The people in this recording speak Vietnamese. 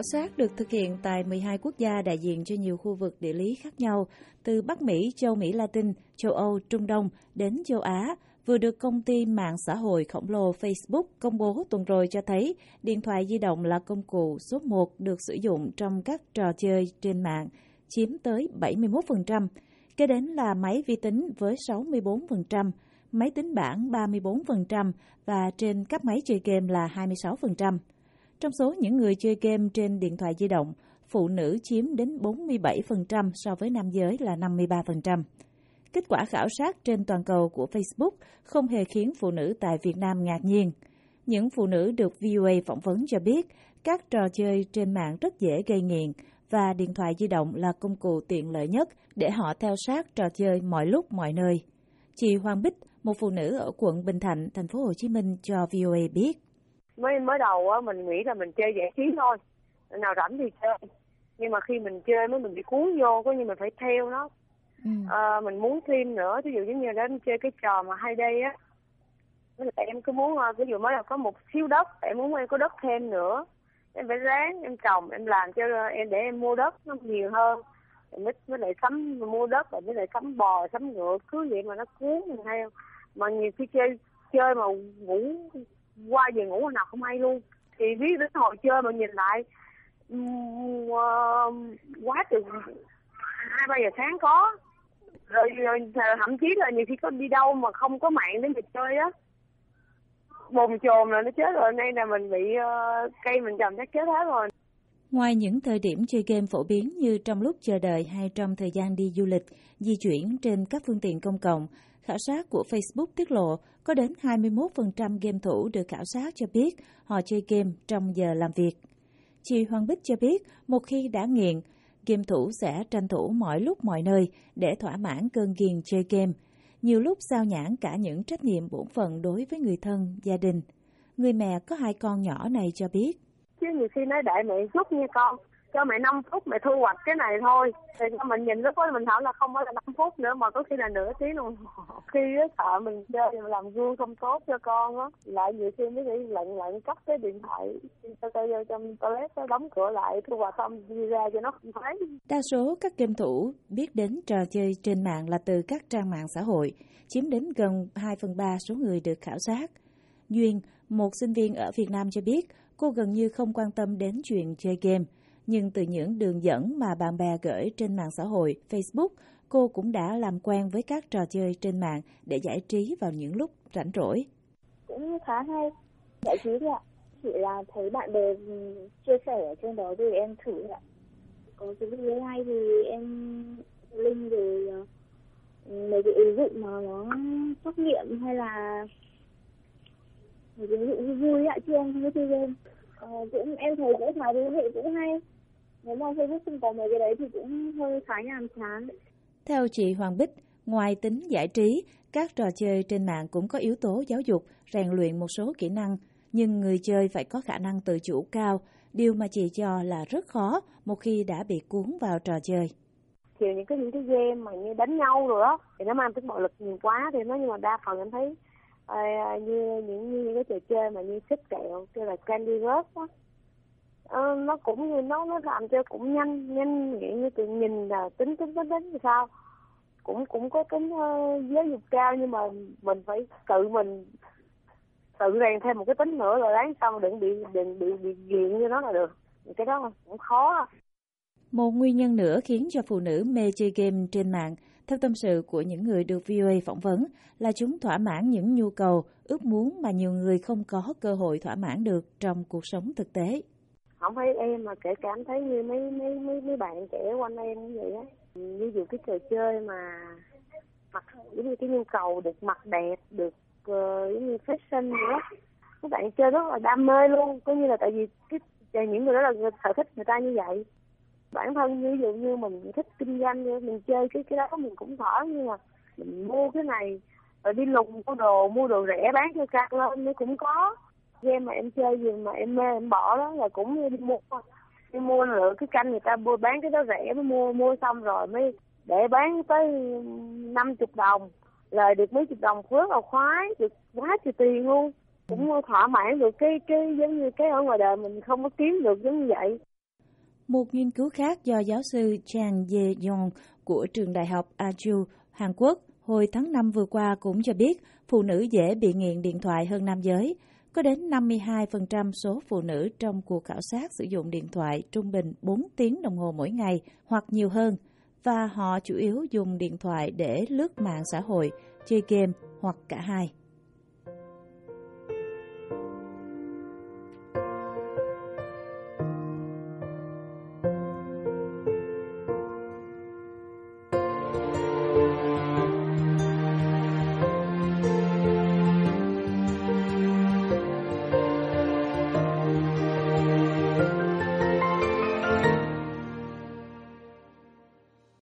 Khảo sát được thực hiện tại 12 quốc gia đại diện cho nhiều khu vực địa lý khác nhau, từ Bắc Mỹ, châu Mỹ Latin, châu Âu, Trung Đông đến châu Á, vừa được công ty mạng xã hội khổng lồ Facebook công bố tuần rồi cho thấy điện thoại di động là công cụ số 1 được sử dụng trong các trò chơi trên mạng, chiếm tới 71%. Kế đến là máy vi tính với 64%, máy tính bảng 34% và trên các máy chơi game là 26%. Trong số những người chơi game trên điện thoại di động, phụ nữ chiếm đến 47% so với nam giới là 53%. Kết quả khảo sát trên toàn cầu của Facebook không hề khiến phụ nữ tại Việt Nam ngạc nhiên. Những phụ nữ được VOA phỏng vấn cho biết các trò chơi trên mạng rất dễ gây nghiện và điện thoại di động là công cụ tiện lợi nhất để họ theo sát trò chơi mọi lúc mọi nơi. Chị Hoàng Bích, một phụ nữ ở quận Bình Thạnh, thành phố Hồ Chí Minh cho VOA biết. Mới mới đầu á mình nghĩ là mình chơi giải trí thôi, nào rảnh thì chơi. Nhưng mà khi mình chơi mới mình bị cuốn vô, có như mình phải theo nó. Ừ. À, mình muốn thêm nữa, ví dụ như là đến chơi cái trò mà hay đây á. Tại em cứ muốn, ví dụ mới là có một xíu đất, em muốn em có đất thêm nữa em phải ráng em trồng em làm cho em để em mua đất nó nhiều hơn mới mới lại sắm mua đất rồi mới lại sắm bò sắm ngựa cứ vậy mà nó cuốn mình theo mà nhiều khi chơi chơi mà ngủ qua giờ ngủ hồi nào không hay luôn. Thì biết đến hồi chơi mà nhìn lại quá từ hai ba giờ sáng có. Rồi, rồi thậm chí là nhiều khi có đi đâu mà không có mạng để mình chơi á. Bồn chồn là nó chết rồi nay là mình bị uh, cây mình trồng chắc chết hết rồi. Ngoài những thời điểm chơi game phổ biến như trong lúc chờ đợi hay trong thời gian đi du lịch, di chuyển trên các phương tiện công cộng, khảo sát của Facebook tiết lộ có đến 21% game thủ được khảo sát cho biết họ chơi game trong giờ làm việc. Chị Hoàng Bích cho biết một khi đã nghiện, game thủ sẽ tranh thủ mọi lúc mọi nơi để thỏa mãn cơn ghiền chơi game – nhiều lúc sao nhãn cả những trách nhiệm bổn phận đối với người thân, gia đình. Người mẹ có hai con nhỏ này cho biết. Chứ nhiều khi nói đợi mẹ chút nha con, cho mẹ 5 phút mẹ thu hoạch cái này thôi. Thì mình nhìn lúc đó mình thảo là không phải là 5 phút nữa mà có khi là nửa tiếng đồng hồ khi á sợ mình chơi mình làm gương không tốt cho con á. Lại nhiều khi mới nghĩ lận lận cắt cái điện thoại cho tay vô trong toilet đó, đóng cửa lại thu hoạch xong đi ra cho nó không thấy. Đa số các game thủ biết đến trò chơi trên mạng là từ các trang mạng xã hội chiếm đến gần 2 phần 3 số người được khảo sát. Duyên, một sinh viên ở Việt Nam cho biết cô gần như không quan tâm đến chuyện chơi game nhưng từ những đường dẫn mà bạn bè gửi trên mạng xã hội Facebook, cô cũng đã làm quen với các trò chơi trên mạng để giải trí vào những lúc rảnh rỗi. Cũng khá hay, giải trí thôi ạ. Chỉ là thấy bạn bè ừ, chia sẻ ở trên đó thì em thử ạ. Có cái video hay thì em link rồi ờ, mấy cái ứng dụng mà nó trắc nghiệm hay là cái ứng dụng vui vui ạ chứ em không có chơi game. Ờ, cũng em thấy cũng khá thú vị cũng hay nếu mà Facebook không có mấy cái đấy thì cũng hơi khá nhàm chán. Theo chị Hoàng Bích, ngoài tính giải trí, các trò chơi trên mạng cũng có yếu tố giáo dục, rèn luyện một số kỹ năng, nhưng người chơi phải có khả năng tự chủ cao, điều mà chị cho là rất khó một khi đã bị cuốn vào trò chơi. Thì những cái những cái game mà như đánh nhau rồi đó thì nó mang tính bạo lực nhiều quá thì nó nhưng mà đa phần em thấy à, như những như những cái trò chơi mà như xích kẹo, kêu là Candy rush á. À, nó cũng như nó nó làm cho cũng nhanh nhanh nghĩ như tự nhìn là tính tính tính tính sao? Cũng cũng có tính uh, giáo dục cao nhưng mà mình phải tự mình tự rèn thêm một cái tính nữa rồi đáng xong đừng bị đừng bị bị nghiện như nó là được. Cái đó cũng khó một nguyên nhân nữa khiến cho phụ nữ mê chơi game trên mạng, theo tâm sự của những người được VOA phỏng vấn, là chúng thỏa mãn những nhu cầu, ước muốn mà nhiều người không có cơ hội thỏa mãn được trong cuộc sống thực tế. Không phải em mà kể cảm thấy như mấy mấy mấy mấy bạn trẻ quanh em như vậy á. Ví dụ cái trò chơi mà mặc giống như cái nhu cầu được mặc đẹp được uh, giống như fashion nữa các bạn chơi rất là đam mê luôn có như là tại vì cái những người đó là sở thích người ta như vậy bản thân ví dụ như mình thích kinh doanh, mình chơi cái cái đó mình cũng thở nhưng mà mình mua cái này, rồi đi lùng mua đồ mua đồ rẻ bán cho cao lên nó cũng có. Game mà em chơi gì mà em mê, em bỏ đó là cũng như đi mua. Đi mua lựa cái canh người ta mua, bán cái đó rẻ, mới mua mua xong rồi mới để bán tới năm chục đồng. Lời được mấy chục đồng, rất là khoái, được quá trời tiền luôn. Cũng thỏa mãn được cái cái giống như cái ở ngoài đời mình không có kiếm được giống như vậy. Một nghiên cứu khác do giáo sư Chang Ye-yong của trường đại học Aju, Hàn Quốc hồi tháng 5 vừa qua cũng cho biết phụ nữ dễ bị nghiện điện thoại hơn nam giới. Có đến 52% số phụ nữ trong cuộc khảo sát sử dụng điện thoại trung bình 4 tiếng đồng hồ mỗi ngày hoặc nhiều hơn, và họ chủ yếu dùng điện thoại để lướt mạng xã hội, chơi game hoặc cả hai.